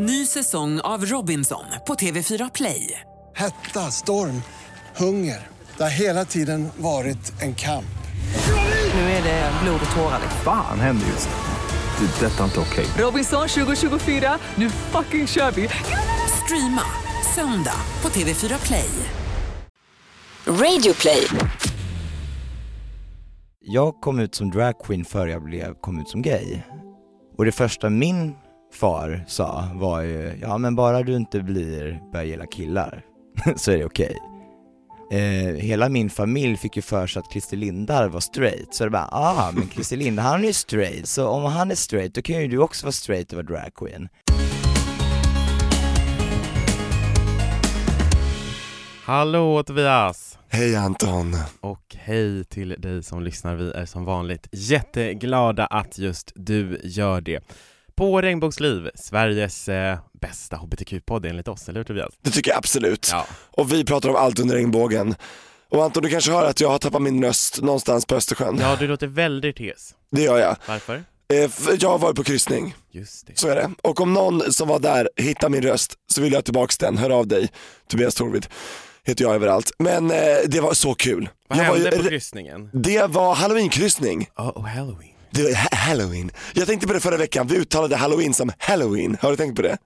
Ny säsong av Robinson på TV4 Play. Hetta, storm, hunger. Det har hela tiden varit en kamp. Nu är det blod och tårar. Fan händer just nu. Det. är Detta är inte okej. Robinson 2024, nu fucking kör vi! Streama söndag på TV4 Play. Radio play. Jag kom ut som dragqueen före jag blev, kom ut som gay. Och det första min far sa var ju, ja men bara du inte blir, börjar gilla killar, så är det okej. Eh, hela min familj fick ju för sig att Christer Lindar var straight, så det bara, ah men Christer Lindar han är ju straight, så om han är straight då kan ju du också vara straight och vara dragqueen. Hallå Tobias! Hej Anton! Och hej till dig som lyssnar. Vi är som vanligt jätteglada att just du gör det. På Regnbågsliv, Sveriges eh, bästa hbtq-podd enligt oss, eller hur Tobias? Det tycker jag absolut. Ja. Och vi pratar om allt under regnbågen. Och Anton, du kanske hör att jag har tappat min röst någonstans på Östersjön. Ja, du låter väldigt hes. Det gör jag. Varför? Eh, Jag har varit på kryssning, Just det. så är det. Och om någon som var där hittar min röst så vill jag tillbaks den. Hör av dig. Tobias Torvid heter jag överallt. Men eh, det var så kul. Vad jag var hände ju- på kryssningen? Det var halloweenkryssning. Oh, oh, halloween. Det var ha- halloween. Jag tänkte på det förra veckan, vi uttalade halloween som halloween. Har du tänkt på det?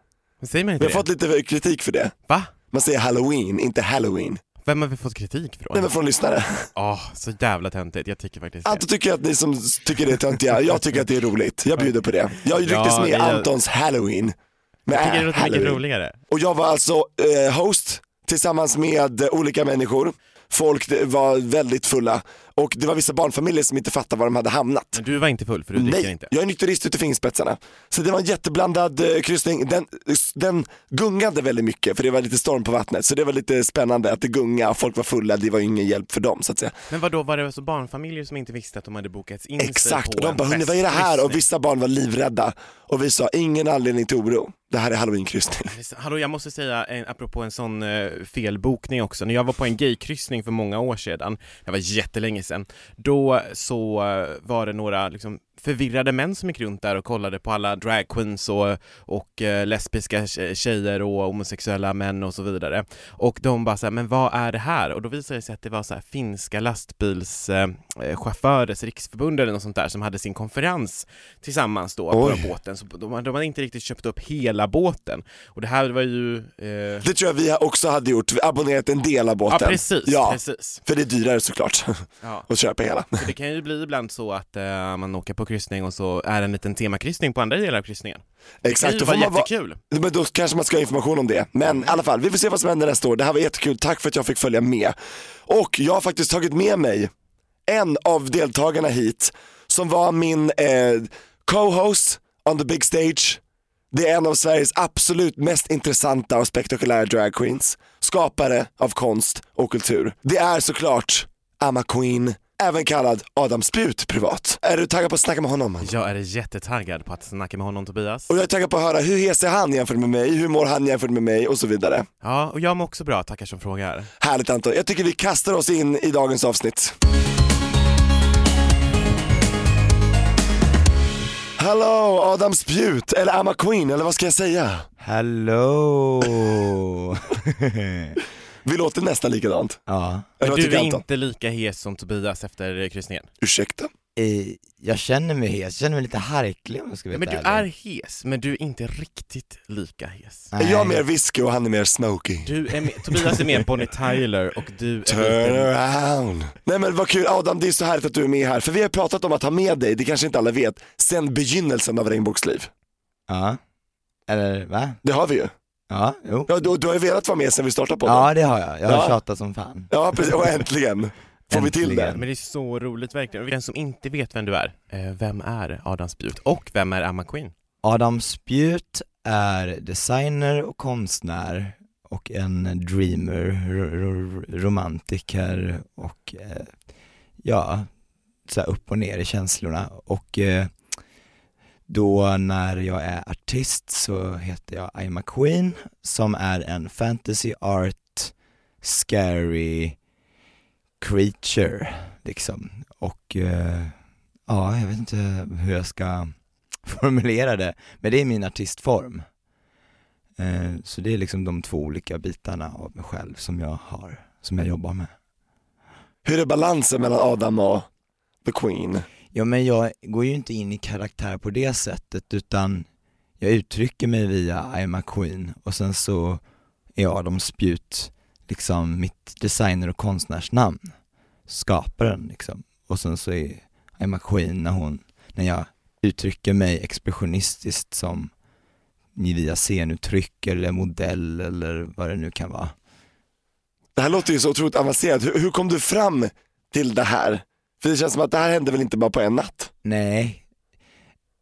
Men säger man Vi inte har det? fått lite kritik för det. Va? Man säger halloween, inte halloween. Vem har vi fått kritik från? Nej men från lyssnare. Åh, så jävla töntigt. Jag tycker faktiskt. Anton tycker att ni som tycker det är töntiga, jag tycker att det är roligt. Jag bjuder på det. Jag rycktes med i gör- Antons halloween. Med Jag tycker det låter mycket roligare. Och jag var alltså eh, host tillsammans med eh, olika människor. Folk var väldigt fulla och det var vissa barnfamiljer som inte fattade var de hade hamnat. Men du var inte full för du dricker Nej, inte. jag är nykterist ute i fingerspetsarna. Så det var en jätteblandad eh, kryssning. Den, den gungade väldigt mycket för det var lite storm på vattnet. Så det var lite spännande att det gungade och folk var fulla. Det var ju ingen hjälp för dem så att säga. Men vad då var det alltså barnfamiljer som inte visste att de hade bokats in sig Exakt, på och de bara vad är det här? Och vissa barn var livrädda. Och vi sa ingen anledning till oro. Det här är halloweenkryssning. Hallå, jag måste säga, en, apropå en sån eh, felbokning också, när jag var på en gaykryssning för många år sedan, det var jättelänge sedan, då så eh, var det några liksom förvirrade män som gick runt där och kollade på alla dragqueens och, och eh, lesbiska tje- tjejer och homosexuella män och så vidare. Och de bara såhär, men vad är det här? Och då visade det sig att det var så här finska lastbilschaufförers eh, chaufförers riksförbund eller något sånt där som hade sin konferens tillsammans då på Oj. den båten, så de, de hade inte riktigt köpt upp hela båten. Och det här var ju... Eh... Det tror jag vi också hade gjort, vi abonnerat en del av båten. Ja precis, Ja, precis. för det är dyrare såklart Ja. att köpa hela. För det kan ju bli ibland så att eh, man åker på kryssning och så är det en liten temakryssning på andra delar av kryssningen. Exakt, det vara jättekul. Men då kanske man ska ha information om det. Men i alla fall, vi får se vad som händer nästa år. Det här var jättekul, tack för att jag fick följa med. Och jag har faktiskt tagit med mig en av deltagarna hit som var min eh, co-host on the big stage. Det är en av Sveriges absolut mest intressanta och spektakulära drag queens. Skapare av konst och kultur. Det är såklart Amma Queen, även kallad Adam Spjut privat. Är du taggad på att snacka med honom? Jag är jättetaggad på att snacka med honom Tobias. Och jag är taggad på att höra hur hes är han jämfört med mig, hur mår han jämfört med mig och så vidare. Ja, och jag mår också bra, tackar som frågar. Härligt Anton, jag tycker vi kastar oss in i dagens avsnitt. Hallå Adam Spjut, eller Amma Queen, eller vad ska jag säga? Hello! Vi låter nästan likadant. ja, Eller Men du är Anton? inte lika hes som Tobias efter kryssningen. Ursäkta? eh, jag känner mig hes, jag känner mig lite harklig om jag ska veta Men du är hes, men du är inte riktigt lika hes. Nej. Är jag mer whisky och han är mer smoky? Du är med, Tobias är mer Bonnie Tyler och du är Turn lite... around. Nej men vad kul Adam, det är så härligt att du är med här. För vi har pratat om att ha med dig, det kanske inte alla vet, sen begynnelsen av Regnbågsliv. Ja, eller va? Det har vi ju. Ja, jo. Ja, du, du har ju velat vara med sen vi startade på Ja det har jag, jag har Ja. tjatat som fan. Ja precis, och äntligen får vi till det. Äntligen. Men det är så roligt verkligen. Och Den som inte vet vem du är, eh, vem är Adam Spjut? Och vem är Amma Queen? Adam Spjut är designer och konstnär och en dreamer, ro- ro- romantiker och eh, ja, så här upp och ner i känslorna och eh, då när jag är artist så heter jag I'm a Queen som är en fantasy art scary creature liksom och eh, ja, jag vet inte hur jag ska formulera det, men det är min artistform. Eh, så det är liksom de två olika bitarna av mig själv som jag har, som jag jobbar med. Hur är balansen mellan Adam och The Queen? Ja men jag går ju inte in i karaktär på det sättet utan jag uttrycker mig via I'm a Queen och sen så är Adam Spjut liksom mitt designer och konstnärsnamn, skaparen liksom. Och sen så är I'm a Queen när hon, när jag uttrycker mig expressionistiskt som via scenuttryck eller modell eller vad det nu kan vara. Det här låter ju så otroligt avancerat. Hur, hur kom du fram till det här? För det känns som att det här hände väl inte bara på en natt? Nej,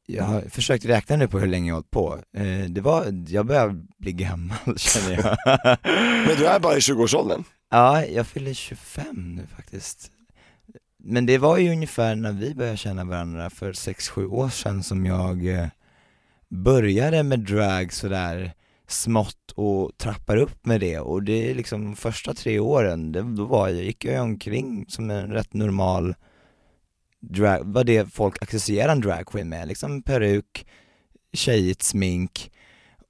jag har försökt räkna nu på hur länge jag hållit på. Eh, det var, jag börjar bli gammal känner jag. Men du är bara i 20-årsåldern? ja, jag fyller 25 nu faktiskt. Men det var ju ungefär när vi började känna varandra för 6-7 år sedan som jag eh, började med drag sådär smått och trappar upp med det och det är liksom de första tre åren, det, då var jag, gick jag omkring som en rätt normal drag, vad det folk associerar en dragqueen med, liksom peruk, tjejigt smink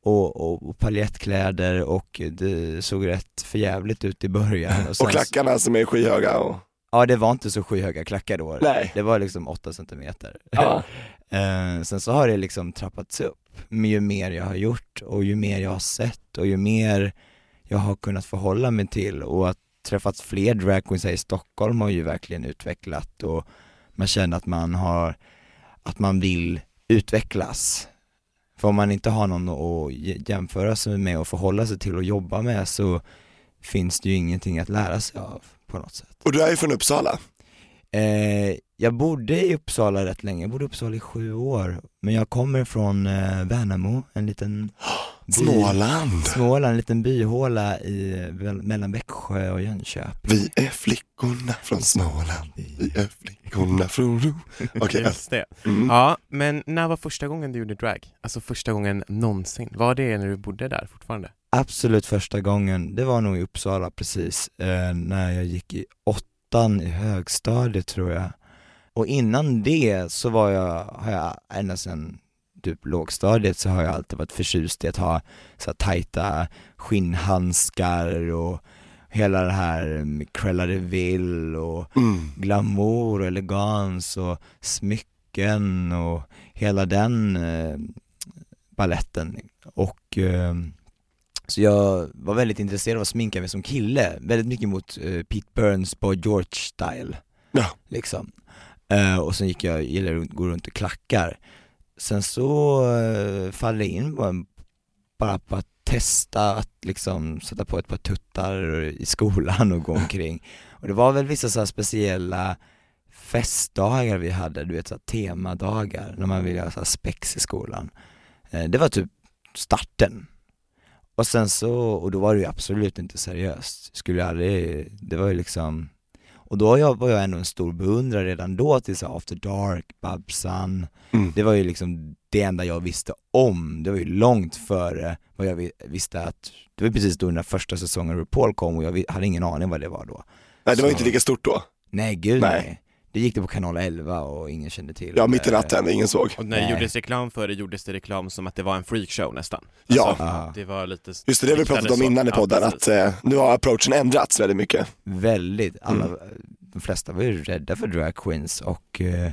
och, och, och paljettkläder och det såg rätt förjävligt ut i början. Och sen- klackarna som är skyhöga och... Ja det var inte så skyhöga klackar då, Nej. det var liksom 8 centimeter. Ja. Eh, sen så har det liksom trappats upp med ju mer jag har gjort och ju mer jag har sett och ju mer jag har kunnat förhålla mig till och att träffat fler dragqueens här i Stockholm har ju verkligen utvecklat och man känner att man har, att man vill utvecklas. För om man inte har någon att jämföra sig med och förhålla sig till och jobba med så finns det ju ingenting att lära sig av på något sätt. Och du är ju från Uppsala. Eh, jag bodde i Uppsala rätt länge, jag bodde i Uppsala i sju år, men jag kommer från eh, Värnamo, en liten by, Småland. Småland, en liten byhåla i, mellan Växjö och Jönköping. Vi är flickorna från Småland. Vi är flickorna från Ro. Okej, Just det. mm. Ja, men när var första gången du gjorde drag? Alltså första gången någonsin. Var det när du bodde där fortfarande? Absolut första gången, det var nog i Uppsala precis, eh, när jag gick i åttan i högstadiet tror jag. Och innan det så var jag, har jag ända sedan typ lågstadiet så har jag alltid varit förtjust i att ha så här tajta skinnhandskar och hela det här med Cruella de Vil och Mm. glamour och elegans och smycken och hela den eh, balletten. Och eh, så jag var väldigt intresserad av att sminka mig som kille, väldigt mycket mot eh, Pete Burns Boy George style. Ja. Liksom. Eh, och sen gick jag, gillade att gå runt i klackar. Sen så eh, faller jag in på en, bara på att testa att liksom sätta på ett par tuttar i skolan och gå omkring. Och det var väl vissa så speciella festdagar vi hade, du vet så här temadagar, när man ville ha så här spex i skolan. Eh, det var typ starten. Och sen så, och då var det ju absolut inte seriöst, skulle jag aldrig, det var ju liksom och då var jag, ändå en stor beundrare redan då till så After Dark, Babsan, Mm. det var ju liksom det enda jag visste om, det var ju långt före vad jag vi- visste att, det var precis då när första säsongen RuPaul kom och jag hade ingen aning vad det var då. Nej, det var Så- inte lika stort då. Nej gud Nej. nej. Det gick det på kanal 11 och ingen kände till Ja, mitt i natten, ingen såg. Och när det Nej. gjordes reklam för det gjordes det reklam som att det var en freakshow nästan. Ja. Alltså, Ja. det var lite Just det, det har vi pratat om innan i podden, att eh, nu har approachen ändrats väldigt mycket. Väldigt, alla, Mm. de flesta var ju rädda för drag queens och eh,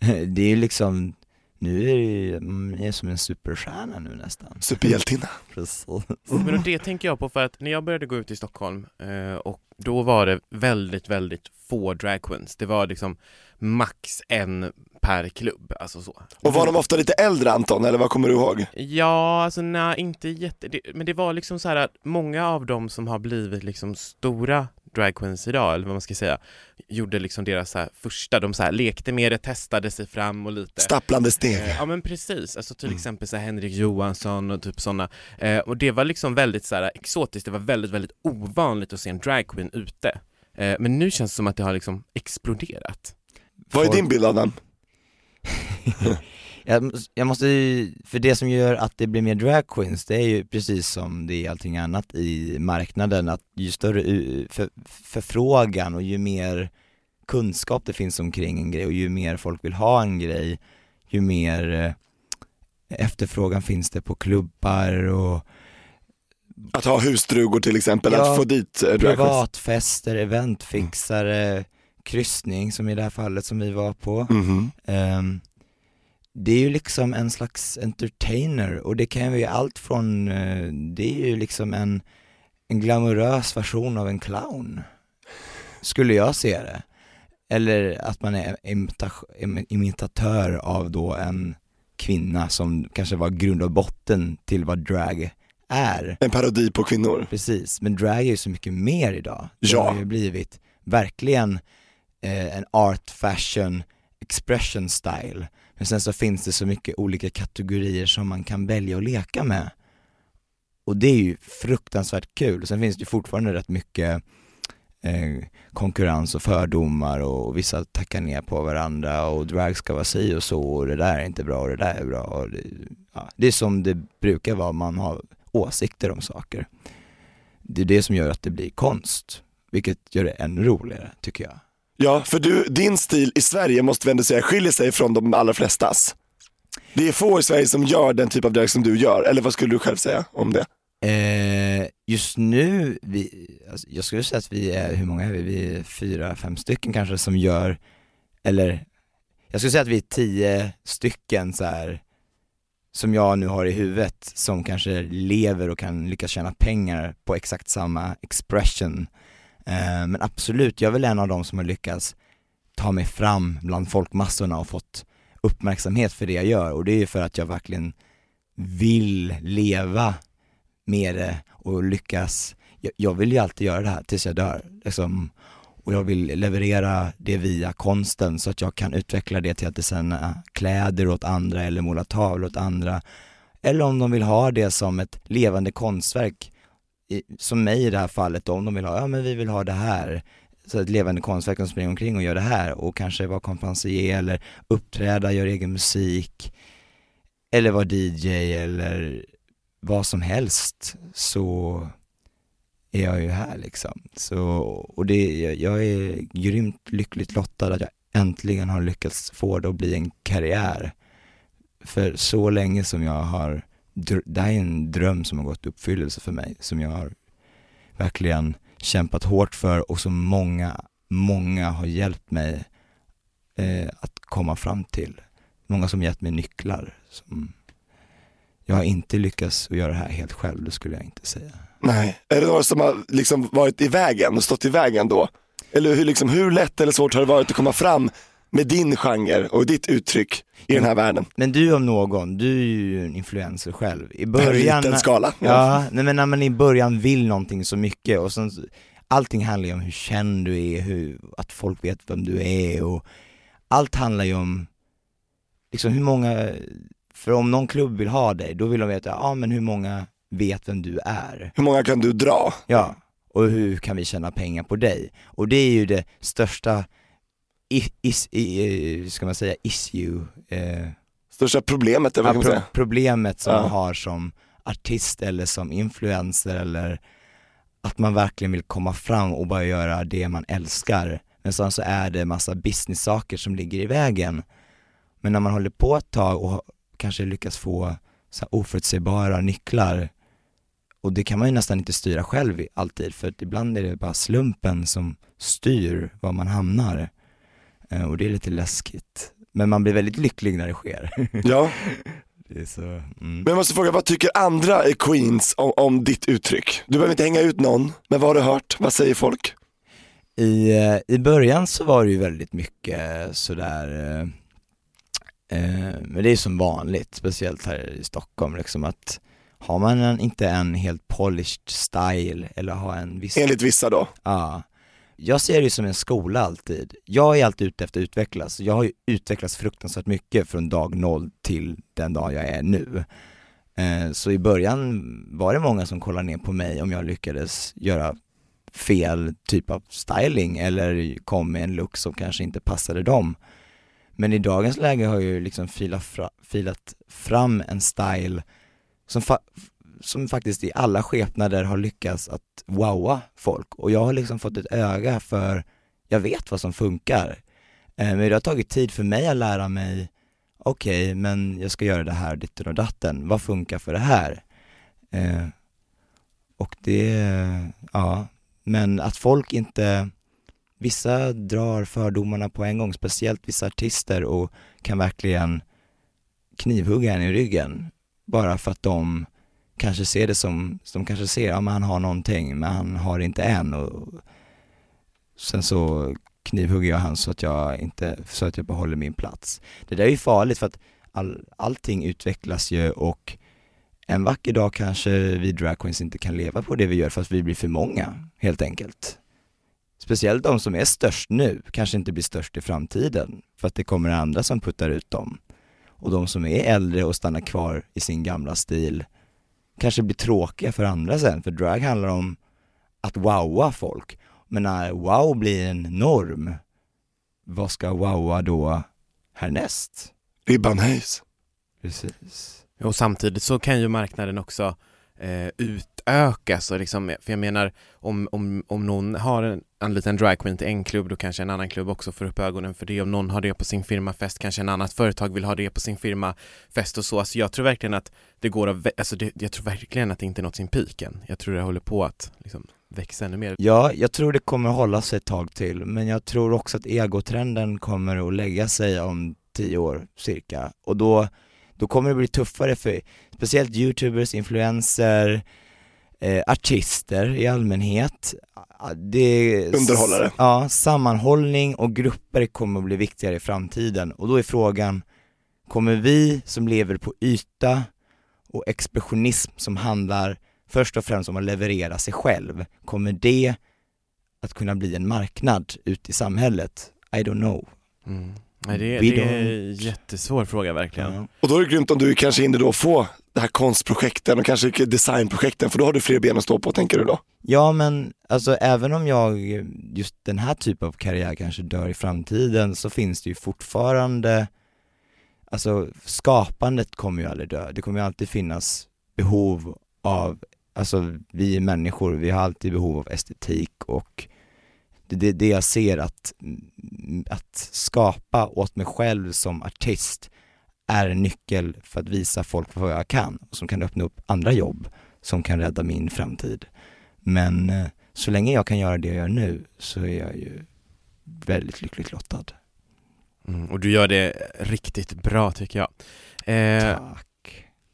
det är ju liksom, nu är det ju, man är som en superstjärna nu nästan. Superhjältinna. Precis. Men och det tänker jag på för att när jag började gå ut i Stockholm eh, och då var det väldigt, väldigt få drag queens. Det var liksom max en per klubb, alltså så. Och var de ofta lite äldre Anton, eller vad kommer du ihåg? Ja, alltså nej, inte jätte, det, men det var liksom så här att många av dem som har blivit liksom stora drag queens idag, eller vad man ska säga, gjorde liksom deras så här första, de så här lekte med det, testade sig fram och lite Stapplande Eh, steg. Ja men precis, alltså till Mm. exempel så här Henrik Johansson och typ sådana eh, Och det var liksom väldigt så här exotiskt, det var väldigt, väldigt ovanligt att se en dragqueen ute eh, Men nu känns det som att det har liksom exploderat Vad är din bild Adam? jag, jag måste ju, för det som gör att det blir mer drag queens, det är ju precis som det är allting annat i marknaden, att ju större för, förfrågan och ju mer kunskap det finns omkring en grej och ju mer folk vill ha en grej, ju mer eh, efterfrågan finns det på klubbar och Att ha husdrugor till exempel, Ja, att få dit eh, privatfester, eventfixare, kryssning som i det här fallet som vi var på. Mhm. Ehm, det är ju liksom en slags entertainer och det kan ju allt från, eh, det är ju liksom en, en glamorös version av en clown, skulle jag se det. Eller att man är imita- im- imitatör av då en kvinna som kanske var grund och botten till vad drag är. En parodi på kvinnor. Precis, men drag är ju så mycket mer idag. Det Ja. har ju blivit verkligen eh, en art, fashion, expression style. Men sen så finns det så mycket olika kategorier som man kan välja att leka med. Och det är ju fruktansvärt kul. Sen finns det ju fortfarande rätt mycket eh, konkurrens och fördomar och vissa tackar ner på varandra och drag ska vara si och så och det där är inte bra och det där är bra. Och det, ja, det är som det brukar vara, man har åsikter om saker. Det är det som gör att det blir konst, vilket gör det ännu roligare tycker jag. Ja, för du, din stil i Sverige måste vi ändå säga skiljer sig från de allra flestas. Det är få i Sverige som gör den typ av drag som du gör, eller vad skulle du själv säga om det? Eh, just nu, vi, alltså, jag skulle säga att vi är, hur många är vi? Vi är fyra, fem stycken kanske som gör, eller jag skulle säga att vi är tio stycken så här som jag nu har i huvudet som kanske lever och kan lyckas tjäna pengar på exakt samma expression. Eh, men absolut, jag är väl en av dem som har lyckats ta mig fram bland folkmassorna och fått uppmärksamhet för det jag gör. Och det är ju för att jag verkligen vill leva med det och lyckas, jag, jag vill ju alltid göra det här tills jag dör liksom. och jag vill leverera det via konsten så att jag kan utveckla det till att designa kläder åt andra eller måla tavlor åt andra. Eller om de vill ha det som ett levande konstverk i, som mig i det här fallet om de vill ha, ja men vi vill ha det här så ett levande konstverk som springer omkring och gör det här och kanske vara konferencier eller uppträda, göra egen musik eller vara DJ eller vad som helst så är jag ju här liksom. Så, och det, jag- är grymt lyckligt lottad att jag äntligen har lyckats få det att bli en karriär. För så länge som jag har, det här är en dröm som har gått i uppfyllelse för mig, som jag har verkligen kämpat hårt för och som många, många har hjälpt mig eh, att komma fram till. Många som gett mig nycklar. Som jag har inte lyckats att göra det här helt själv, det skulle jag inte säga. Nej. Är det några som har liksom varit i vägen och stått i vägen då? Eller hur, liksom, hur lätt eller svårt har det varit att komma fram med din genre och ditt uttryck i den här världen? Men du om någon, du är ju en influencer själv. I På en början, liten skala. ja, nej, men när man i början vill någonting så mycket och sen, allting handlar ju om hur känd du är, hur, att folk vet vem du är och allt handlar ju om, liksom hur många, för om någon klubb vill ha dig, då vill de veta, ja men hur många vet vem du är? Hur många kan du dra? Ja, och hur kan vi tjäna pengar på dig? Och det är ju det största, i, is, i, ska man säga, issue, eh, Största problemet, eller vad ja, pro- problemet som Ja. man har som artist eller som influencer eller att man verkligen vill komma fram och bara göra det man älskar. Men sen så är det massa business-saker som ligger i vägen. Men när man håller på ett tag och kanske lyckas få så oförutsägbara nycklar och det kan man ju nästan inte styra själv alltid för att ibland är det bara slumpen som styr var man hamnar. Eh, Och det är lite läskigt. Men man blir väldigt lycklig när det sker. Ja, Det så, mm. men jag måste fråga, vad tycker andra Queens om, om ditt uttryck? Du behöver inte hänga ut någon, men vad har du hört? Vad säger folk? I, eh, I början så var det ju väldigt mycket sådär, eh, eh, men det är som vanligt, speciellt här i Stockholm liksom att har man en, inte en helt polished style eller har en viss Enligt vissa då. Ja. Jag ser det som en skola alltid. Jag är alltid ute efter att utvecklas. Jag har ju utvecklats fruktansvärt mycket från dag noll till den dag jag är nu. Eh, så i början var det många som kollade ner på mig om jag lyckades göra fel typ av styling eller kom med en look som kanske inte passade dem. Men i dagens läge har jag ju liksom filat, fra, filat fram en style som, fa- som faktiskt i alla skepnader har lyckats att wowa folk och jag har liksom fått ett öga för, jag vet vad som funkar. Eh, Men det har tagit tid för mig att lära mig, okej men jag ska göra det här, ditten och datten, vad funkar för det här? Eh, det, ja, men att folk inte, vissa drar fördomarna på en gång, speciellt vissa artister och kan verkligen knivhugga en i ryggen bara för att de kanske ser det som, de kanske ser, ja men han har någonting men han har inte än och sen så knivhugger jag han så att jag inte, så att jag behåller min plats. Det där är ju farligt för att all, allting utvecklas ju och en vacker dag kanske vi dragqueens inte kan leva på det vi gör för att vi blir för många, helt enkelt. Speciellt de som är störst nu, kanske inte blir störst i framtiden, för att det kommer andra som puttar ut dem. Och de som är äldre och stannar kvar i sin gamla stil, kanske blir tråkiga för andra sen, för drag handlar om att wowa folk. Men när wow blir en norm, vad ska wowa då härnäst? Ribban höjs. Precis. Och samtidigt så kan ju marknaden också eh, utökas och liksom, för jag menar om, om, om någon har en, en liten dragqueen till en klubb då kanske en annan klubb också får upp ögonen för det. Om någon har det på sin firmafest kanske en annat företag vill ha det på sin firmafest och så. Alltså jag tror verkligen att det går att, alltså det, jag tror verkligen att det inte är nått sin peak än. Jag tror det håller på att liksom växa ännu mer. Ja, jag tror det kommer hålla sig ett tag till, men jag tror också att egotrenden kommer att lägga sig om tio år cirka. Och då, då kommer det bli tuffare för speciellt youtubers, influencers, eh, artister i allmänhet. Ah, Det, Underhållare. Ja, sammanhållning och grupper kommer att bli viktigare i framtiden. Och då är frågan, kommer vi som lever på yta och expressionism som handlar först och främst om att leverera sig själv, kommer det att kunna bli en marknad ute i samhället? I don't know. Mm. Nej, det, We det är en jättesvår fråga verkligen. Ja. Och då är det grymt om du kanske hinner då få det här konstprojekten och kanske designprojekten för då har du fler ben att stå på tänker du då? Ja men alltså även om jag, just den här typen av karriär kanske dör i framtiden så finns det ju fortfarande, alltså skapandet kommer ju aldrig dö, det kommer ju alltid finnas behov av, alltså vi är människor, vi har alltid behov av estetik och det är det, det jag ser att, att skapa åt mig själv som artist är en nyckel för att visa folk vad jag kan och som kan öppna upp andra jobb som kan rädda min framtid. Men eh, så länge jag kan göra det jag gör nu så är jag ju väldigt lyckligt lottad. Mm, och du gör det riktigt bra tycker jag. Eh, Tack.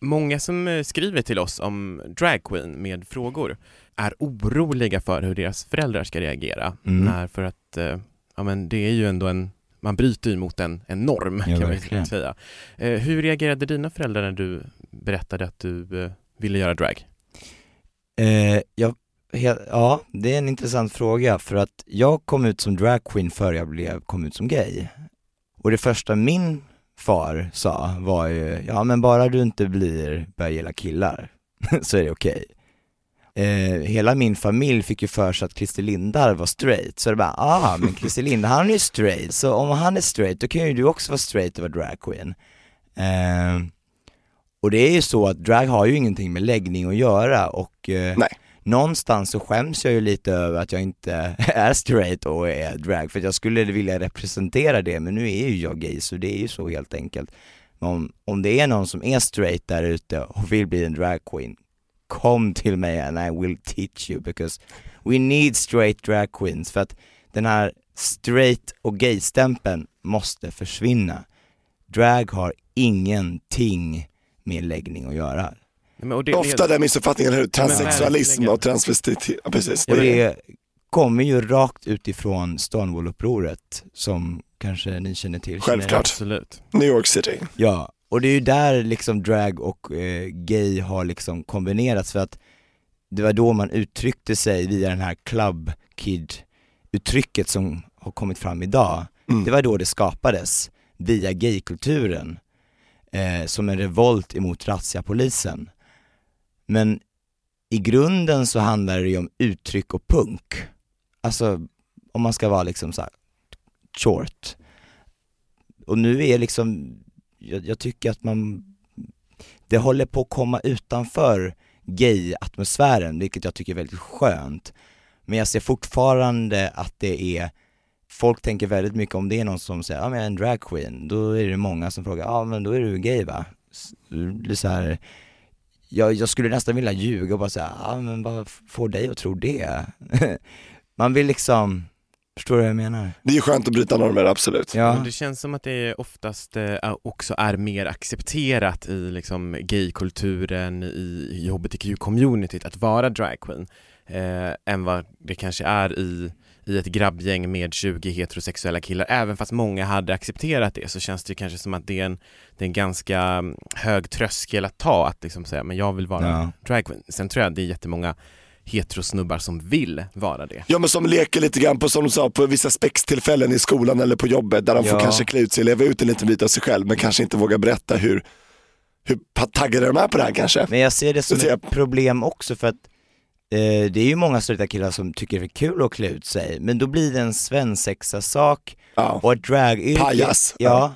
Många som eh, skriver till oss om dragqueen med frågor är oroliga för hur deras föräldrar ska reagera. Mm. När för att, eh, ja men det är ju ändå en, man bryter ju mot en, en norm Ja, kan man verkligen. ju säga. Eh, hur reagerade dina föräldrar när du berättade att du eh, ville göra drag? Eh, jag, he, ja, det är en intressant fråga för att jag kom ut som dragqueen före jag blev, kom ut som gay. Och det första min far sa var ju, ja men bara du inte blir, börjar gilla killar, så är det okej. Eh, hela min familj fick ju för sig att Christer Lindar var straight, så det bara, ah men Christer Lindar han är ju straight, så om han är straight då kan ju du också vara straight och vara dragqueen. Eh, och det är ju så att drag har ju ingenting med läggning att göra och eh, någonstans så skäms jag ju lite över att jag inte är straight och är drag, för jag skulle vilja representera det, men nu är ju jag gay så det är ju så helt enkelt. Men om, om det är någon som är straight där ute och vill bli en drag queen, kom till mig and I will teach you because we need straight drag queens för att den här straight och gay-stämpeln måste försvinna. Drag har ingenting med läggning att göra. Men, och det, Ofta den missuppfattningen, hur? Transsexualism och transvestitet, ja, precis. Och det kommer ju rakt utifrån Stonewall-upproret som kanske ni känner till. Självklart. Absolut. New York City. Ja, och det är ju där liksom drag och eh, gay har liksom kombinerats för att det var då man uttryckte sig via den här club kid uttrycket som har kommit fram idag. Mm. Det var då det skapades, via gaykulturen, eh, som en revolt emot razziapolisen. Men i grunden så handlar det ju om uttryck och punk. Alltså, om man ska vara liksom så här short. Och nu är liksom, jag, jag tycker att man, det håller på att komma utanför gay-atmosfären, vilket jag tycker är väldigt skönt. Men jag ser fortfarande att det är, folk tänker väldigt mycket om det är någon som säger, ja men jag är en dragqueen, då är det många som frågar, ja men då är du gay va? Det så här, jag, jag skulle nästan vilja ljuga och bara säga, ah, men vad får dig att tro det? Man vill liksom, förstår du vad jag menar? Det är skönt att bryta normer, absolut. Ja, Men det känns som att det oftast eh, också är mer accepterat i liksom gaykulturen, i hbtq-communityt att vara dragqueen eh, än vad det kanske är i, i ett grabbgäng med 20 heterosexuella killar. Även fast många hade accepterat det så känns det kanske som att det är en, det är en ganska mm, hög tröskel att ta, att liksom säga men jag vill vara Ja. dragqueen. Sen tror jag det är jättemånga heterosnubbar som vill vara det. Ja men som leker lite grann på, som du sa, på vissa spextillfällen i skolan eller på jobbet där de får Ja. kanske klä ut sig, leva ut en liten bit av sig själv men kanske inte vågar berätta hur, hur taggade de är på det här kanske. Men jag ser det som ett problem också för att eh, det är ju många straighta killar som tycker det är kul att klä ut sig, men då blir det en svensexa-sak Ja. och ett dragyrke. Pajas. Ja,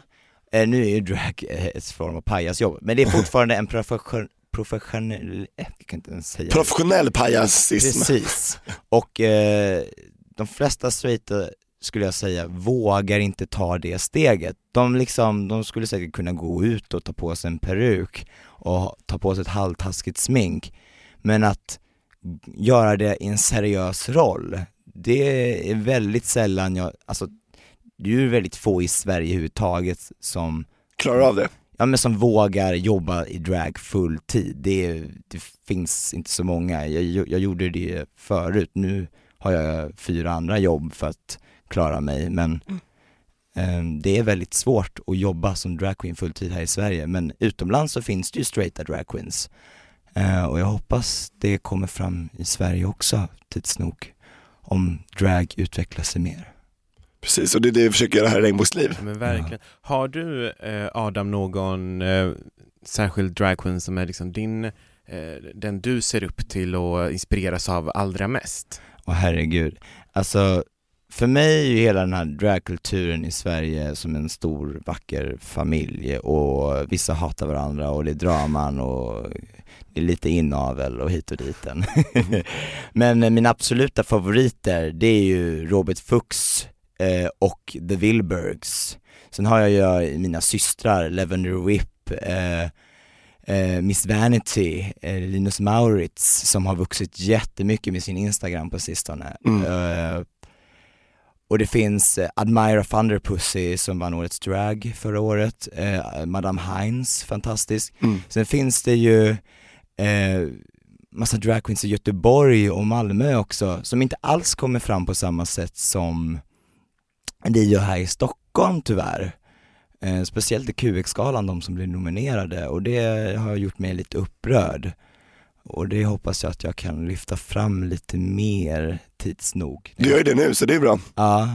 eh, nu är ju drag eh, ett form av pajasjobb, men det är fortfarande en profession, professionell, eh, jag kan inte ens säga. Professionell pajasism. Precis, och eh, de flesta straighta skulle jag säga vågar inte ta det steget. De liksom, de skulle säkert kunna gå ut och ta på sig en peruk och ta på sig ett halvtaskigt smink, men att göra det i en seriös roll, det är väldigt sällan jag, alltså det är ju väldigt få i Sverige överhuvudtaget som Klarar av det. Ja men som vågar jobba i drag full tid. Det, det finns inte så många. Jag, jag gjorde det förut, nu har jag fyra andra jobb för att klara mig men eh, det är väldigt svårt att jobba som dragqueen fulltid här i Sverige men utomlands så finns det ju straighta dragqueens eh, och jag hoppas det kommer fram i Sverige också tids nog om drag utvecklar sig mer. Precis, och det är det vi försöker göra här i Regnbågsliv. Men verkligen. Har du eh, Adam någon eh, särskild dragqueen som är liksom din, eh, den du ser upp till och inspireras av allra mest? Och herregud, alltså för mig är ju hela den här dragkulturen i Sverige som en stor vacker familj och vissa hatar varandra och det är draman och det är lite inavel och hit och dit än. Men eh, mina absoluta favoriter det är ju Robert Fuchs eh, och The Wilbergs. Sen har jag ju mina systrar, Lavender Whip, eh, eh, Miss Vanity, eh, Linus Maurits som har vuxit jättemycket med sin Instagram på sistone. Mm. Eh, och det finns eh, Admira Thunderpussy som vann årets drag förra året, eh, Madame Heinz, fantastisk. Mm. Sen finns det ju eh, massa drag queens i Göteborg och Malmö också som inte alls kommer fram på samma sätt som det gör här i Stockholm tyvärr. Eh, speciellt i QX-galan, de som blir nominerade och det har gjort mig lite upprörd. Och det hoppas jag att jag kan lyfta fram lite mer tids nog. Du gör ju det nu så det är bra. Ja,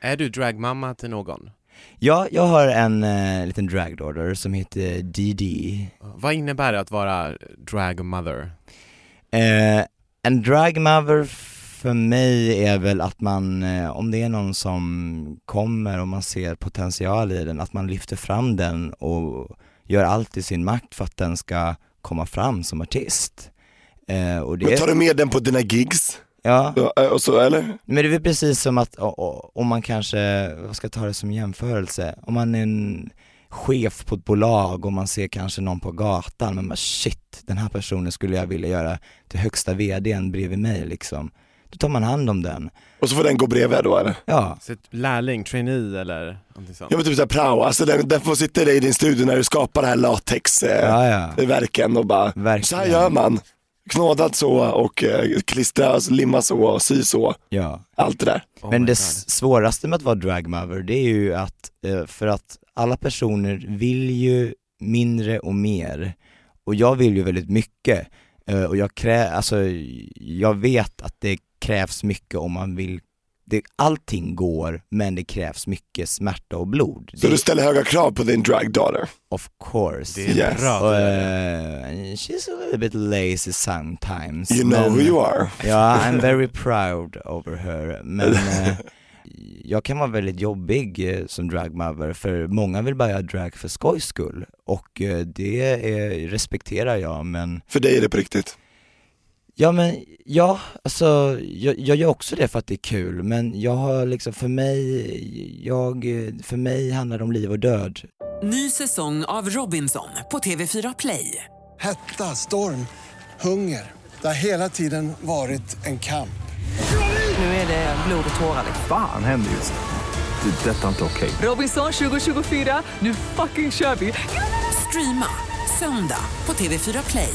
Är du dragmamma till någon? ja jag har en eh, liten dragdaughter som heter Didi. Vad innebär det att vara dragmother? Eh, en dragmother för mig är väl att man, eh, om det är någon som kommer och man ser potential i den, att man lyfter fram den och gör allt i sin makt för att den ska komma fram som artist. Eh, och Men tar det, du med den på dina gigs? ja, Ja, eh, Och så, eller? men det är väl precis som att om man kanske, vad ska ta det som jämförelse, om man är en chef på ett bolag och man ser kanske någon på gatan, men bara shit, den här personen skulle jag vilja göra till högsta vdn bredvid mig liksom. Då tar man hand om den. Och så får den gå bredvid då eller? Ja, Så ett lärling, trainee eller någonting sånt? Ja men typ såhär prao, alltså den, den får sitta i din studio när du skapar det här latexverken ja, ja. verken och bara, Verkligen. så här gör man. Knådat så och eh, klistra, limma så och sy så, ja. allt det där. Oh Men det svåraste med att vara dragmother, det är ju att, eh, för att alla personer vill ju mindre och mer. Och jag vill ju väldigt mycket. Eh, Och jag krä, alltså jag vet att det krävs mycket om man vill, det, allting går, men det krävs mycket smärta och blod. Så det, du ställer höga krav på din drag daughter. of course. Det är Yes. bra. Eh, she's a little bit lazy sometimes. You know men- who you are. Ja, I'm very proud over her, men eh, jag kan vara väldigt jobbig eh, som dragmother för många vill bara göra drag för skojs skull och det är, respekterar jag men För dig är det på riktigt. Ja men, ja, alltså jag, jag gör också det för att det är kul men jag har liksom, för mig, jag, för mig handlar det om liv och död. Ny säsong av Robinson på TV4 Play. Hetta, storm, hunger. Det har hela tiden varit en kamp. Nu är det blod och tårar. Fan händer just nu. Det. är Detta är inte okej. Robinson 2024, nu fucking kör vi! Streama söndag på TV4 Play.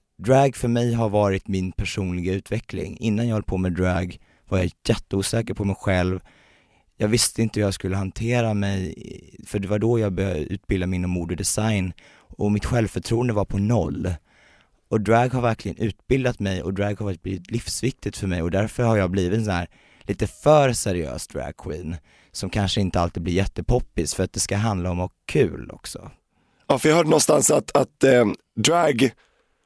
Drag för mig har varit min personliga utveckling. Innan jag höll på med drag var jag jätteosäker på mig själv. Jag visste inte hur jag skulle hantera mig, för det var då jag började utbilda mig inom mode och design och mitt självförtroende var på noll. Och drag har verkligen utbildat mig och drag har blivit livsviktigt för mig och därför har jag blivit en sån här lite för seriös drag queen som kanske inte alltid blir jättepoppis för att det ska handla om att ha kul också. Ja, för jag hörde någonstans att, att eh, drag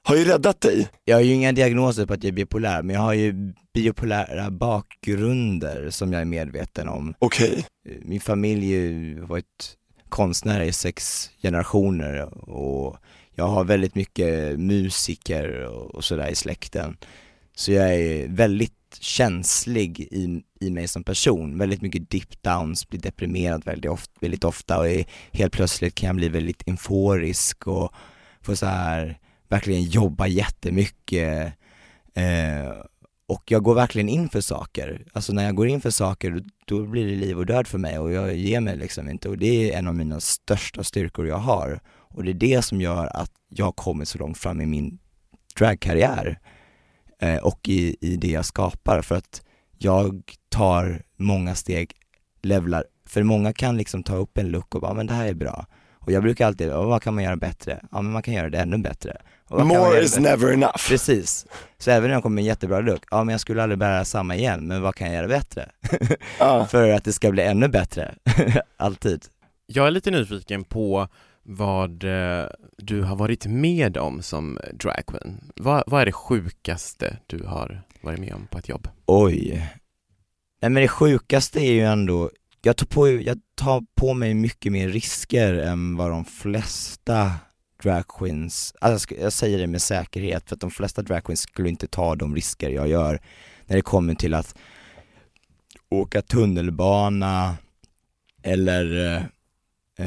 har ju räddat dig. Jag har ju inga diagnoser på att jag är bipolär, men jag har ju bipolära bakgrunder som jag är medveten om. Okej. Min familj har varit konstnärer i sex generationer och jag har väldigt mycket musiker och och sådär i släkten. Så jag är väldigt känslig i, i mig som person, väldigt mycket dip downs, blir deprimerad väldigt ofta, väldigt ofta och är, helt plötsligt kan jag bli väldigt euforisk och få så här verkligen jobba jättemycket eh, och jag går verkligen in för saker. Alltså när jag går in för saker då, blir det liv och död för mig och jag ger mig liksom inte och det är en av mina största styrkor jag har och det är det som gör att jag har kommit så långt fram i min dragkarriär eh, och i, i det jag skapar för att jag tar många steg, levlar, för många kan liksom ta upp en look och bara men det här är bra och jag brukar alltid, "Ja, vad kan man göra bättre? Ja men man kan göra det ännu bättre. More is never enough. Precis. Så även om jag kommer med en jättebra look, ja men jag skulle aldrig bära samma igen, men vad kan jag göra bättre? Ja. För att det ska bli ännu bättre, alltid. Jag är lite nyfiken på vad eh, du har varit med om som dragqueen. Vad, vad är det sjukaste du har varit med om på ett jobb? Oj. Nej men det sjukaste är ju ändå, jag tar på, jag tar på mig mycket mer risker än vad de flesta dragqueens, alltså jag säger det med säkerhet för att de flesta dragqueens skulle inte ta de risker jag gör när det kommer till att åka tunnelbana eller eh,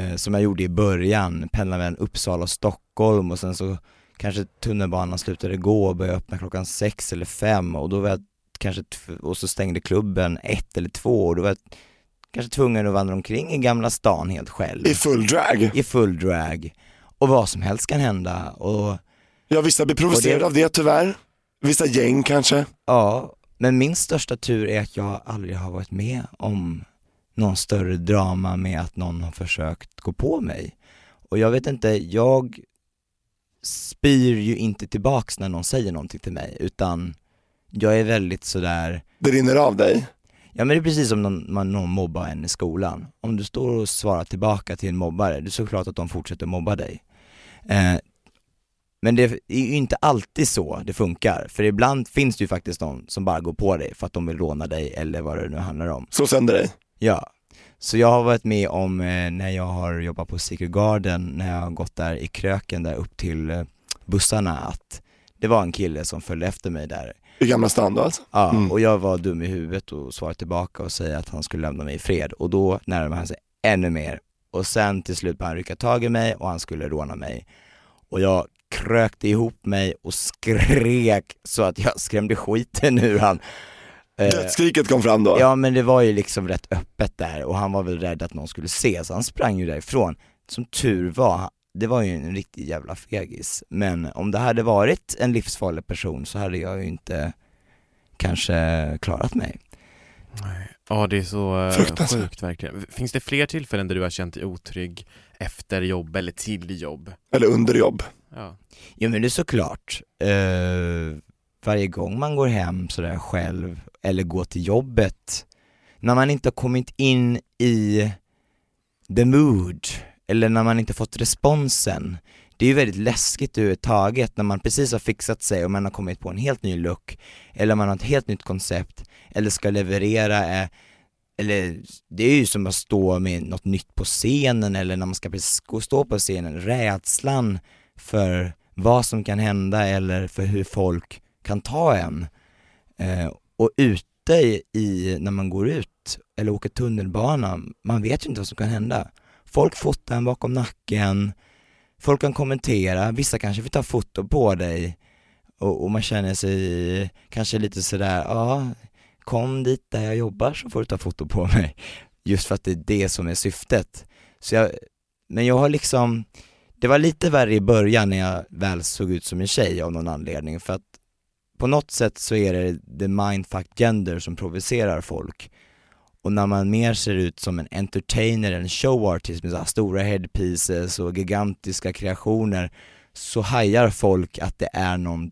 eh, som jag gjorde i början, pendla mellan Uppsala och Stockholm och sen så kanske tunnelbanan slutade gå och började öppna klockan sex eller fem och då var jag kanske, och så stängde klubben ett eller två och då var jag kanske tvungen att vandra omkring i Gamla stan helt själv. I full drag. I full drag. Och vad som helst kan hända och Ja, vissa blir provocerade det- av det tyvärr. Vissa gäng kanske. Ja, men min största tur är att jag aldrig har varit med om någon större drama med att någon har försökt gå på mig. Och jag vet inte, jag spyr ju inte tillbaks när någon säger någonting till mig, utan jag är väldigt sådär, Det rinner av dig. ja men det är precis som någon, man, någon mobbar en i skolan. Om du står och svarar tillbaka till en mobbare, det är såklart att de fortsätter mobba dig. Eh, men det är ju inte alltid så det funkar, för ibland finns det ju faktiskt någon som bara går på dig för att de vill råna dig eller vad det nu handlar om. Så sönder dig. Ja, så jag har varit med om eh, när jag har jobbat på Secret Garden, när jag har gått där i kröken där upp till eh, bussarna, att det var en kille som följde efter mig där. I Gamla stan då alltså. Ja, Mm. och jag var dum i huvudet och svarade tillbaka och säga att han skulle lämna mig i fred och då närmade han sig ännu mer och sen till slut började han rycka tag i mig och han skulle råna mig. Och jag krökte ihop mig och skrek så att jag skrämde skiten ur han. Eh, Dödsskriket kom fram då. Ja men det var ju liksom rätt öppet där och han var väl rädd att någon skulle se så han sprang ju därifrån. Som tur var, det var ju en riktig jävla fegis. Men om det hade varit en livsfarlig person så hade jag ju inte kanske klarat mig. Ja, det är så eh, Fruktansvärt. sjukt verkligen. Finns det fler tillfällen där du har känt dig otrygg efter jobb eller till jobb? Eller under jobb. Ja. Jo men det är såklart. Eh, varje gång man går hem sådär själv eller går till jobbet, när man inte har kommit in i the mood eller när man inte fått responsen, det är ju väldigt läskigt överhuvudtaget när man precis har fixat sig och man har kommit på en helt ny look, eller man har ett helt nytt koncept, eller ska leverera, är, eller det är ju som att stå med något nytt på scenen eller när man ska stå på scenen, rädslan för vad som kan hända eller för hur folk kan ta en. Eh, och ute i, när man går ut eller åker tunnelbana, man vet ju inte vad som kan hända. Folk fotar en bakom nacken, folk kan kommentera, vissa kanske vill ta foto på dig och, och man känner sig kanske lite sådär, ja, kom dit där jag jobbar så får du ta foto på mig. Just för att det är det som är syftet. Så jag, men jag har liksom, det var lite värre i början när jag väl såg ut som en tjej av någon anledning för att på något sätt så är det the mindfuck gender som provocerar folk. Och när man mer ser ut som en entertainer, en showartist med så stora headpieces och gigantiska kreationer så hajar folk att det är någon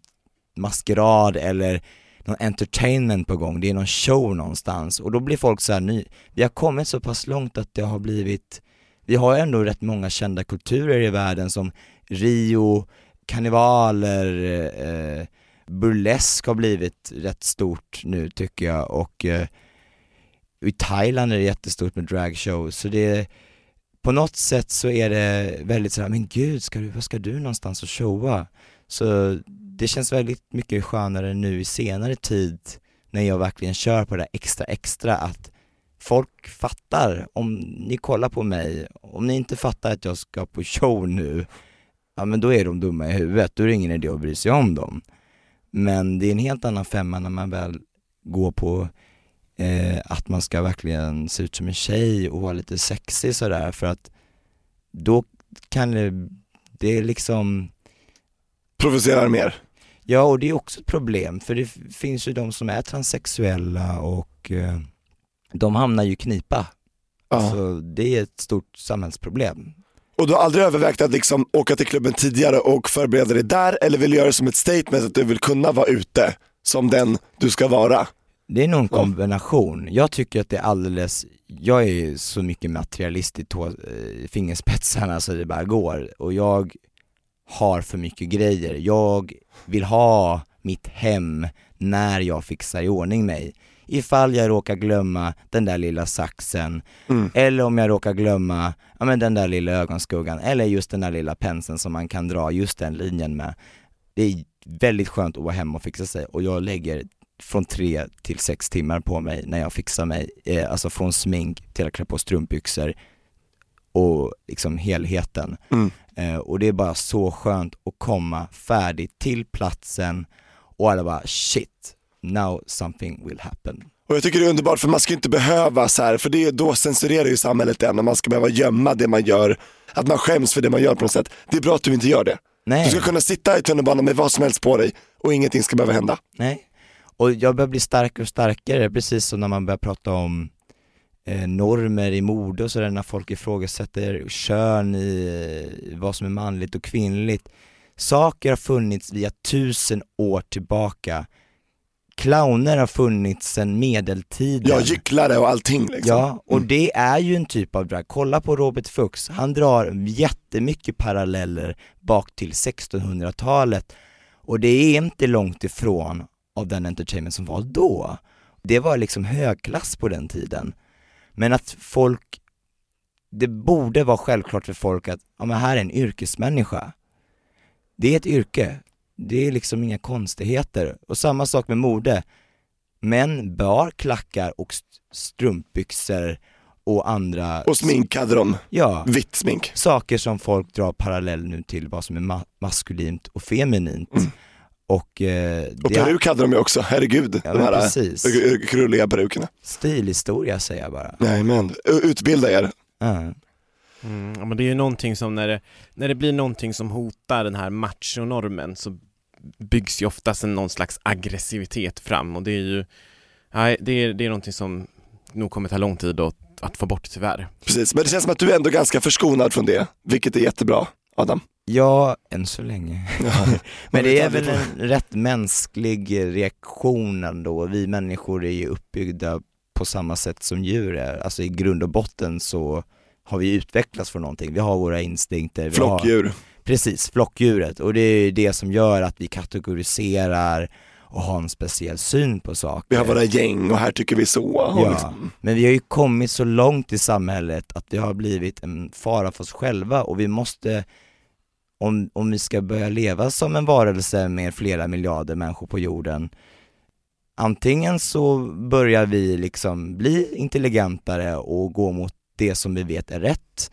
maskerad eller någon entertainment på gång, det är någon show någonstans och då blir folk så här ny, vi har kommit så pass långt att det har blivit, vi har ju ändå rätt många kända kulturer i världen som Rio, karnevaler, eh, burlesk har blivit rätt stort nu tycker jag och eh, i Thailand är det jättestort med dragshow så det på något sätt så är det väldigt sådär, men gud, ska du, vad ska du någonstans och showa? Så det känns väldigt mycket skönare nu i senare tid när jag verkligen kör på det där extra extra att folk fattar, om ni kollar på mig, om ni inte fattar att jag ska på show nu, ja men då är de dumma i huvudet, då är det ingen idé att bry sig om dem. Men det är en helt annan femma när man väl går på eh, att man ska verkligen se ut som en tjej och vara lite sexig sådär för att då kan det, det är liksom Provocerar mer. Ja och det är också ett problem för det finns ju de som är transsexuella och eh, de hamnar ju i knipa. Ja. Alltså det är ett stort samhällsproblem. Och du har aldrig övervägt att liksom åka till klubben tidigare och förbereda dig där eller vill du göra det som ett statement att du vill kunna vara ute som den du ska vara? Det är nog en kombination. Jag tycker att det är alldeles, jag är så mycket materialist i tå, eh, fingerspetsarna så det bara går och jag har för mycket grejer. Jag vill ha mitt hem när jag fixar i ordning mig. Ifall jag råkar glömma den där lilla saxen, eller om jag råkar glömma, ja men den där lilla ögonskuggan, eller just den där lilla penseln som man kan dra just den linjen med. Det är väldigt skönt att vara hemma och fixa sig och jag lägger från tre till sex timmar på mig när jag fixar mig, eh, alltså från smink till att klä på strumpbyxor och liksom helheten. Mm. Eh, och det är bara så skönt att komma färdigt till platsen och alla bara shit, now something will happen. Och jag tycker det är underbart för man ska inte behöva så här, för det, då censurerar ju samhället en och man ska behöva gömma det man gör, att man skäms för det man gör på något sätt. Det är bra att du inte gör det. Nej. Du ska kunna sitta i tunnelbanan med vad som helst på dig och ingenting ska behöva hända. Nej. Och jag börjar bli starkare och starkare, precis som när man börjar prata om eh, normer i mode och sådär, när folk ifrågasätter kön i eh, vad som är manligt och kvinnligt. Saker har funnits via tusen år tillbaka. Clowner har funnits sedan medeltiden. Ja, gycklare och allting liksom. Ja, och det är ju en typ av drag. Kolla på Robert Fuchs, han drar jättemycket paralleller bak till 1600-talet och det är inte långt ifrån av den entertainment som var då. Det var liksom högklass på den tiden. Men att folk, det borde vara självklart för folk att, ja men här är en yrkesmänniska. Det är ett yrke, det är liksom inga konstigheter. Och samma sak med mode. Män bar klackar och st- strumpbyxor och andra Och smink hade de, Ja, vitt smink. saker som folk drar parallell nu till vad som är ma- maskulint och feminint. Och, eh, Mm. Och peruk hade de ju också, herregud. Ja, de här precis. eh, krulliga perukerna. stilhistoria säger jag bara. Nej men, utbilda er. Ja. Mm, ja, men det är ju någonting som när det, när det blir någonting som hotar den här machonormen så byggs ju oftast en någon slags aggressivitet fram och det är ju, nej, det är, det är någonting som nog kommer ta lång tid att, att få bort tyvärr. Precis, men det känns som att du är ändå ganska förskonad från det, vilket är jättebra. Adam. Ja, än så länge. man Men det är väl en rätt mänsklig reaktion ändå. Vi människor är ju uppbyggda på samma sätt som djur är. Alltså i grund och botten så har vi utvecklats för någonting. Vi har våra instinkter. Vi har, Flockdjur. Precis, flockdjuret och det är det som gör att vi kategoriserar och har en speciell syn på saker. Vi har våra gäng och här tycker vi så. Ja, liksom. men vi har ju kommit så långt i samhället att det har blivit en fara för oss själva och vi måste, om, om vi ska börja leva som en varelse med flera miljarder människor på jorden, antingen så börjar vi liksom bli intelligentare och gå mot det som vi vet är rätt,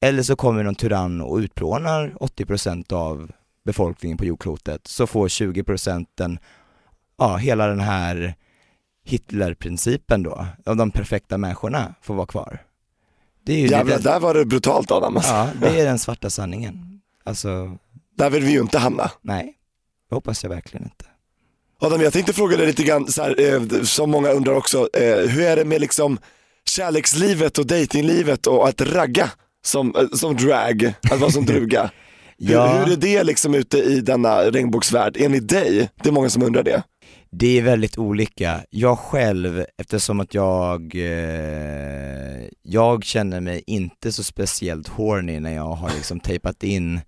eller så kommer någon tyrann och utplånar 80% av befolkningen på jordklotet, så får 20% den, ja, hela den här Hitlerprincipen då, av de perfekta människorna får vara kvar. Det är ju Jävlar, det, där var det brutalt Adam. Alltså. ja, det är den svarta sanningen. Alltså, Där vill vi ju inte hamna. nej, det hoppas jag verkligen inte. Adam, jag tänkte fråga dig lite grann, så här, eh, som många undrar också, eh, hur är det med liksom kärlekslivet och datinglivet och att ragga som, eh, som drag, att vara som druga? Ja. Hur, hur är det liksom ute i denna regnbågsvärld, enligt dig? Det är många som undrar det. Det är väldigt olika. Jag själv, eftersom att jag, eh, jag känner mig inte så speciellt horny när jag har liksom tejpat in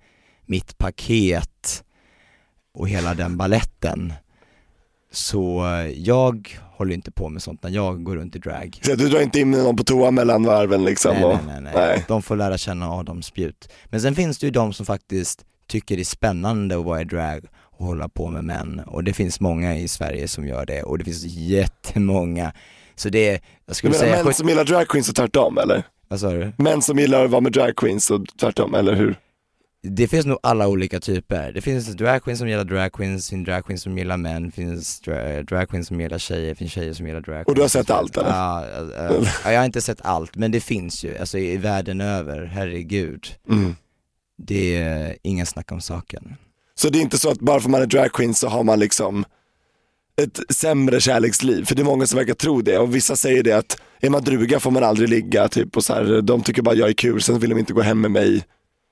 mitt paket och hela den balletten. Så eh, jag håller inte på med sånt när jag går runt i drag. Så du drar inte in någon på toa mellan varven liksom? Nej, och, nej, nej, nej. De får lära känna Adams spjut. Men sen finns det ju de som faktiskt tycker det är spännande att vara i drag och hålla på med män. Och det finns många i Sverige som gör det och det finns jättemånga. Så det är, jag Du skulle menar säga, män som gillar drag queens och tvärtom eller? vad sa du? Män som gillar att vara med drag queens och tvärtom, eller hur? Det finns nog alla olika typer. Det finns drag queens som gillar drag queens, det finns drag queens som gillar män, finns dra- drag queens som gillar tjejer, finns tjejer som gillar drag Och du har sett allt eller? Ja, ja, ja, jag har inte sett allt, men det finns ju, alltså i världen över, herregud. Mm. Det är ingen snack om saken. Så det är inte så att bara för man är drag queen så har man liksom ett sämre kärleksliv, för det är många som verkar tro det och vissa säger det att är man druga får man aldrig ligga typ och så här, de tycker bara jag är kul, sen vill de inte gå hem med mig.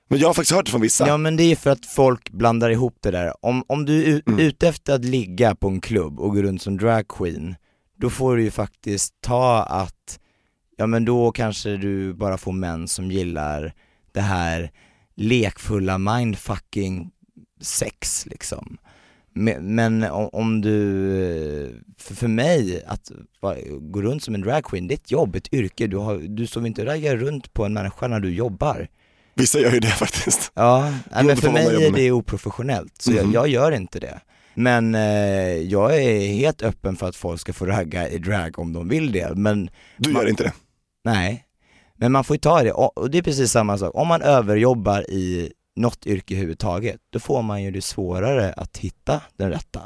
Men jag har faktiskt hört det från vissa. Ja men det är för att folk blandar ihop det där. Om, om du är Mm. ute efter att ligga på en klubb och gå runt som drag queen, då får du ju faktiskt ta att, ja men då kanske du bara får män som gillar det här lekfulla mindfucking sex liksom. Men, men om, du, för, för mig, att va- gå runt som en drag queen, det är ett jobb, ett yrke, du, har, du står inte och raggar runt på en människa när du jobbar. Vissa gör ju det faktiskt. Ja, nej, men för man mig är det oprofessionellt, så Mhm. jag, jag gör inte det. Men eh, jag är helt öppen för att folk ska få ragga i drag om de vill det, men Du Man- gör inte det. nej. Men man får ju ta det, och det är precis samma sak, om man överjobbar i något yrke överhuvudtaget, då får man ju det svårare att hitta den rätta.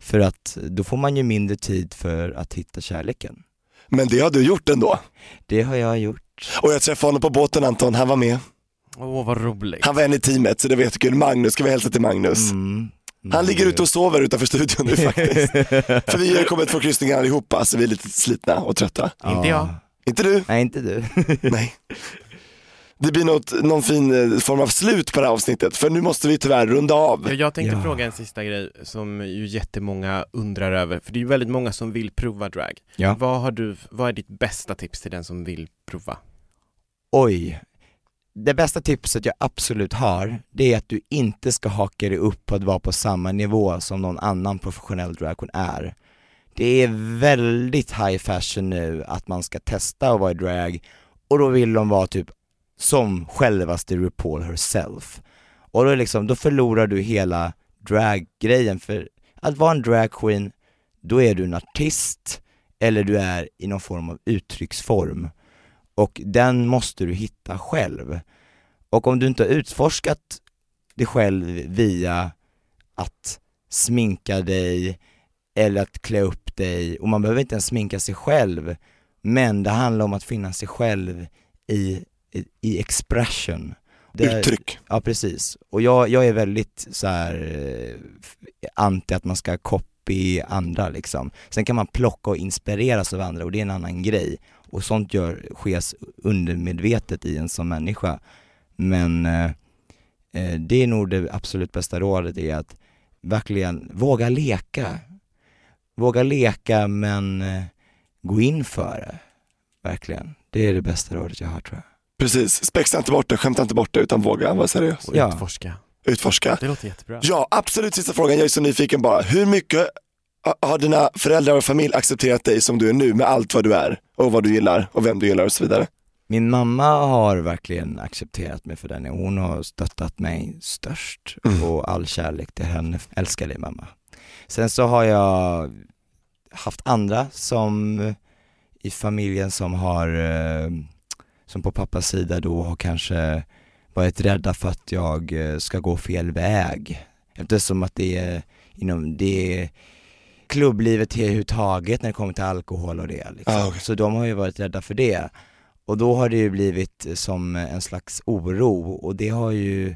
För att då får man ju mindre tid för att hitta kärleken. Men det har du gjort ändå. Det har jag gjort. Och jag träffade honom på båten Anton, han var med. Åh vad roligt. Han var en i teamet så det var jättekul. Magnus, ska vi hälsa till Magnus? Mm. Han ligger ute och sover utanför studion nu faktiskt. För vi har kommit från kryssningen allihopa så vi är lite slitna och trötta. Inte jag. Inte du? Nej, inte du. Nej. Det blir något, någon fin eh, form av slut på det här avsnittet för nu måste vi tyvärr runda av. Ja, Jag tänkte Ja. fråga en sista grej som ju jättemånga undrar över, för det är ju väldigt många som vill prova drag. Ja. Vad, har du, vad är ditt bästa tips till den som vill prova? Oj. Det bästa tipset jag absolut har, det är att du inte ska haka dig upp på att vara på samma nivå som någon annan professionell dragqueen är. Det är väldigt high fashion nu att man ska testa att vara i drag och då vill de vara typ som självaste RuPaul herself. Och då, liksom, då förlorar du hela draggrejen för att vara en dragqueen, då är du en artist eller du är i någon form av uttrycksform och den måste du hitta själv. Och om du inte har utforskat dig själv via att sminka dig eller att klä upp dig, och man behöver inte ens sminka sig själv, men det handlar om att finna sig själv i, i, expression. Det- Uttryck. Ja precis, och jag, jag är väldigt så här eh, anti att man ska copy andra liksom. Sen kan man plocka och inspireras av andra och det är en annan grej. Och sånt gör, sker undermedvetet i en som människa. Men eh, eh, det är nog det absolut bästa rådet är att verkligen våga leka. Våga leka men eh, gå in för det. Verkligen. Det är det bästa rådet jag har tror jag. Precis, spexa inte bort det, skämta inte bort det utan våga vara seriös. Och Ja. utforska. Utforska. Det låter jättebra. Ja, absolut sista frågan, jag är så nyfiken bara. Hur mycket ha- har dina föräldrar och familj accepterat dig som du är nu med allt vad du är och vad du gillar och vem du gillar och så vidare? Min mamma har verkligen accepterat mig för den, hon har stöttat mig störst Mm. och all kärlek till henne, älskar dig mamma. Sen så har jag haft andra som i familjen som har, eh, som på pappas sida då har kanske varit rädda för att jag eh, ska gå fel väg. Eftersom att det är inom det är klubblivet överhuvudtaget när det kommer till alkohol och det liksom. Ah, okej. Så de har ju varit rädda för det. Och då har det ju blivit som en slags oro och det har ju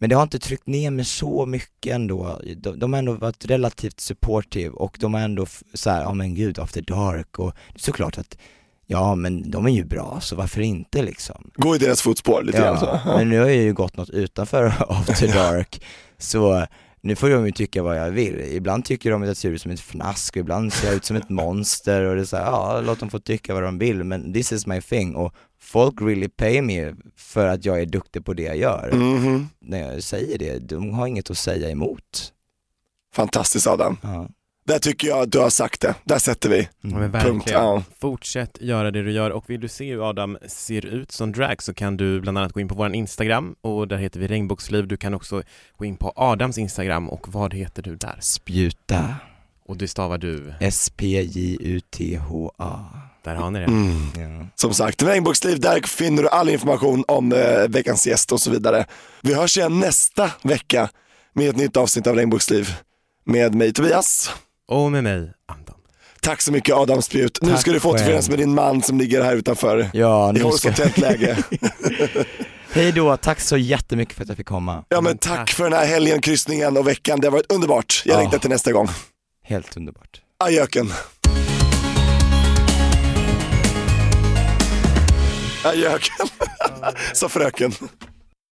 men det har inte tryckt ner mig så mycket ändå. De, de har ändå varit relativt supportive och de har ändå så här, ja men gud, After Dark och det är såklart att ja men de är ju bra så varför inte liksom. Gå i deras fotspår lite grann så. Ja, Ja. men nu har jag ju gått något utanför After Dark så nu får de ju tycka vad jag vill. Ibland tycker de att jag ser ut som ett fnask och ibland ser jag ut som ett monster och det är så här, ja låt dem få tycka vad de vill men this is my thing och folk really pay me för att jag är duktig på det jag gör. Mhm. När jag säger det, de har inget att säga emot. Fantastiskt Adam. Ja. Där tycker jag att du har sagt det, där sätter vi. Mm. verkligen. Punkt, ja. Fortsätt göra det du gör och vill du se hur Adam ser ut som drag så kan du bland annat gå in på vår Instagram och där heter vi regnbågsliv. Du kan också gå in på Adams Instagram och vad heter du där? Spjuta, Och det stavar du, S-P-J-U-T-H-A. där har ni det. Mm. Ja. Som sagt, Regnbågsliv, där finner du all information om eh, veckans gäst och så vidare. Vi hörs igen nästa vecka med ett nytt avsnitt av Regnbågsliv med mig Tobias. Och med mig, Anton. Tack så mycket Adam Spjut. Nu Tack ska du få återförenas med din man som ligger här utanför Ja, i nu ska... horisontellt läge. Hej då, tack så jättemycket för att jag fick komma. Ja men tack för den här helgen, kryssningen och veckan. Det har varit underbart. Jag Ja. längtar till nästa gång. Helt underbart. Ajöken. Ajöken. Sa fröken.